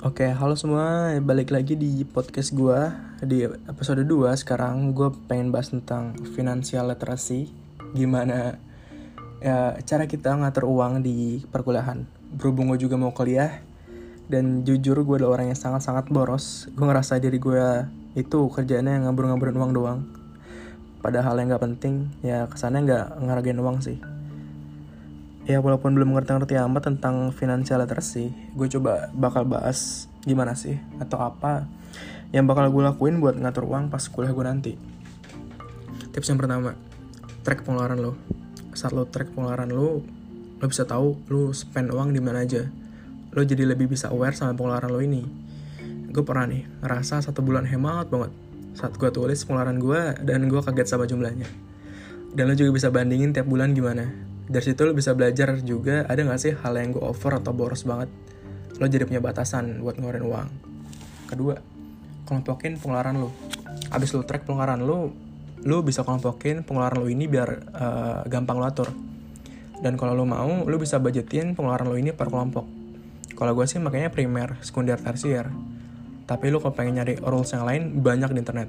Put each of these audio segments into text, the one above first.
Oke, halo semua, balik lagi di podcast gue Di episode 2 sekarang gue pengen bahas tentang financial literacy Gimana ya, cara kita ngatur uang di perkuliahan. Berhubung gue juga mau kuliah Dan jujur gue adalah orang yang sangat-sangat boros. Gue ngerasa diri gue itu kerjanya ngabur-ngaburin uang doang. Padahal yang gak penting, ya kesannya gak ngargain uang sih ya walaupun belum ngerti-ngerti amat tentang financial literacy, gue coba bakal bahas gimana sih atau apa yang bakal gue lakuin buat ngatur uang pas kuliah gue nanti. Tips yang pertama, track pengeluaran lo. Saat lo track pengeluaran lo, lo bisa tahu lo spend uang di mana aja. Lo jadi lebih bisa aware sama pengeluaran lo ini. Gue pernah nih ngerasa satu bulan hemat banget saat gue tulis pengeluaran gue dan gue kaget sama jumlahnya. Dan lo juga bisa bandingin tiap bulan gimana dari situ lo bisa belajar juga ada gak sih hal yang gue over atau boros banget? Lo jadi punya batasan buat ngeluarin uang. Kedua kelompokin pengeluaran lo abis lo track pengeluaran lo lo bisa kelompokin pengeluaran lo ini biar uh, gampang lo atur. Dan kalau lo mau lo bisa budgetin pengeluaran lo ini per kelompok. Kalau gue sih makanya primer sekunder tersier. Tapi lo kalau pengen nyari rules yang lain banyak di internet.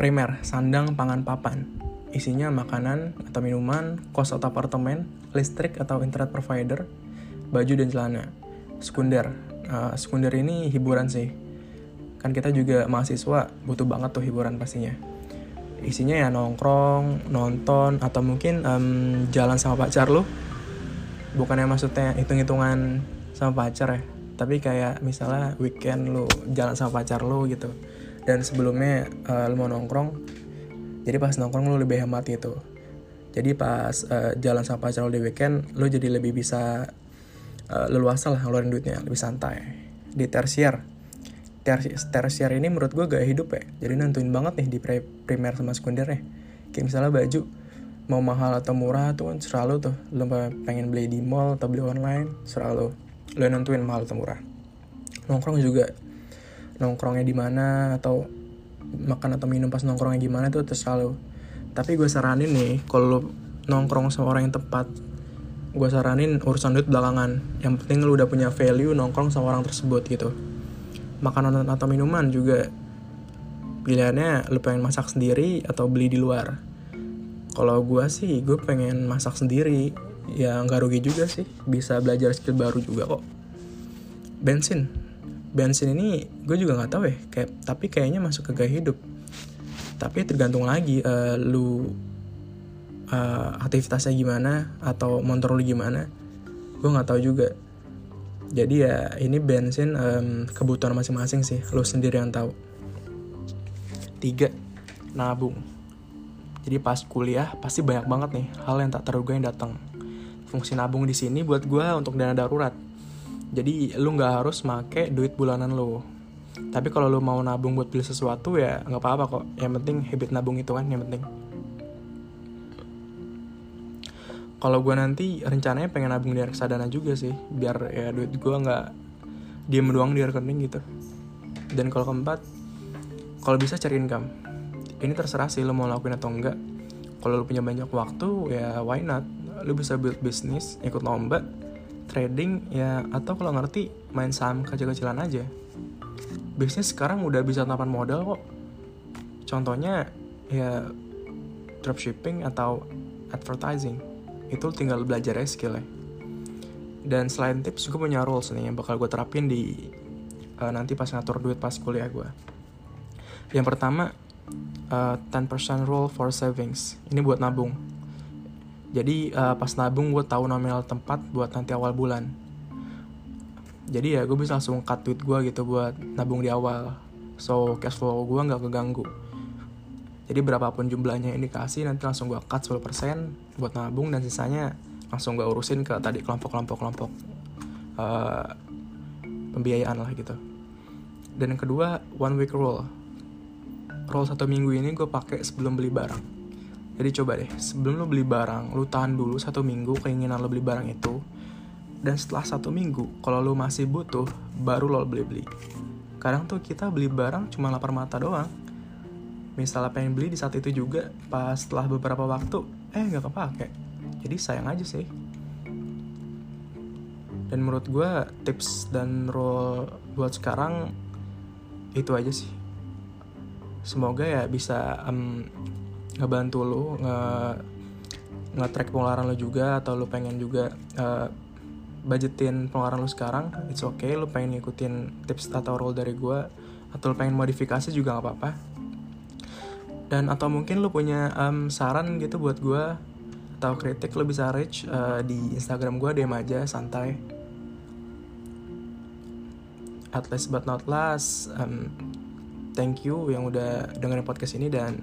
Primer sandang pangan papan isinya makanan atau minuman, kos atau apartemen, listrik atau internet provider, baju dan celana. Sekunder, uh, sekunder ini hiburan sih. Kan kita juga mahasiswa butuh banget tuh hiburan pastinya. Isinya ya nongkrong, nonton, atau mungkin um, jalan sama pacar lo. Bukannya maksudnya hitung-hitungan sama pacar ya, tapi kayak misalnya weekend lo jalan sama pacar lo gitu. Dan sebelumnya uh, lo mau nongkrong, jadi pas nongkrong lu lebih hemat gitu. Jadi pas uh, jalan sama pacar lo di weekend lo jadi lebih bisa uh, leluasa lah ngeluarin duitnya lebih santai. Di tersier. Tersier ini menurut gue gak hidup ya. Jadi nentuin banget nih di primer sama sekunder ya. Kayak misalnya baju mau mahal atau murah tuh kan selalu tuh. Lo pengen beli di mall atau beli online selalu lo nentuin mahal atau murah. Nongkrong juga. Nongkrongnya di mana atau makan atau minum pas nongkrongnya gimana tuh terserah lo tapi gue saranin nih kalau nongkrong sama orang yang tepat gue saranin urusan duit belakangan. Yang penting lu udah punya value nongkrong sama orang tersebut gitu. Makanan atau minuman juga pilihannya lu pengen masak sendiri atau beli di luar. Kalau gue sih gue pengen masak sendiri. Ya nggak rugi juga sih. Bisa belajar skill baru juga kok. Bensin bensin ini gue juga nggak tahu ya kayak tapi kayaknya masuk ke gaya hidup. Tapi tergantung lagi uh, lu uh, aktivitasnya gimana atau motor lu gimana gue nggak tahu juga. Jadi ya ini bensin um, kebutuhan masing-masing sih lu sendiri yang tahu. Tiga nabung. Jadi pas kuliah pasti banyak banget nih hal yang tak terduga yang datang. Fungsi nabung di sini buat gue untuk dana darurat jadi lu nggak harus make duit bulanan lu. Tapi kalau lu mau nabung buat beli sesuatu ya nggak apa-apa kok. Yang penting habit nabung itu kan yang penting. Kalau gue nanti rencananya pengen nabung di reksadana juga sih biar ya duit gue nggak diem doang di rekening gitu. Dan kalau keempat kalau bisa cari income. Ini terserah sih lo mau lakuin atau enggak kalau lo punya banyak waktu ya why not? Lo bisa build bisnis ikut lomba trading ya atau kalau ngerti main saham kecil-kecilan aja. Bisnis sekarang udah bisa tapan modal kok. Contohnya ya dropshipping atau advertising. Itu tinggal belajar skill ya dan selain tips gue punya rules nih yang bakal gue terapin di uh, nanti pas ngatur duit pas kuliah gue yang pertama uh, eh, 10% rule for savings. Ini buat nabung jadi uh, pas nabung gue tahu nominal tempat buat nanti awal bulan. Jadi ya gue bisa langsung cut duit gue gitu buat nabung di awal. So cash flow gue nggak keganggu. Jadi berapapun jumlahnya yang dikasih nanti langsung gue cut 10% buat nabung dan sisanya langsung gue urusin ke tadi kelompok-kelompok kelompok uh, pembiayaan lah gitu. Dan yang kedua one week rule rule satu minggu ini gue pakai sebelum beli barang jadi coba deh, sebelum lo beli barang, lo tahan dulu satu minggu keinginan lo beli barang itu. Dan setelah satu minggu, kalau lo masih butuh, baru lo beli-beli. Kadang tuh kita beli barang cuma lapar mata doang. Misalnya pengen beli di saat itu juga, pas setelah beberapa waktu, eh nggak kepake. Jadi sayang aja sih. dan menurut gue tips dan rule buat sekarang itu aja sih semoga ya bisa um, ngebantu lo nge nge-track pengeluaran lo juga atau lo pengen juga uh, budgetin pengeluaran lo sekarang it's okay lo pengen ngikutin tips atau rule dari gue atau lo pengen modifikasi juga gak apa-apa. Dan atau mungkin lo punya um, saran gitu buat gue atau kritik lo bisa reach uh, di Instagram gue DM aja santai. At least but not last um, thank you yang udah dengerin podcast ini dan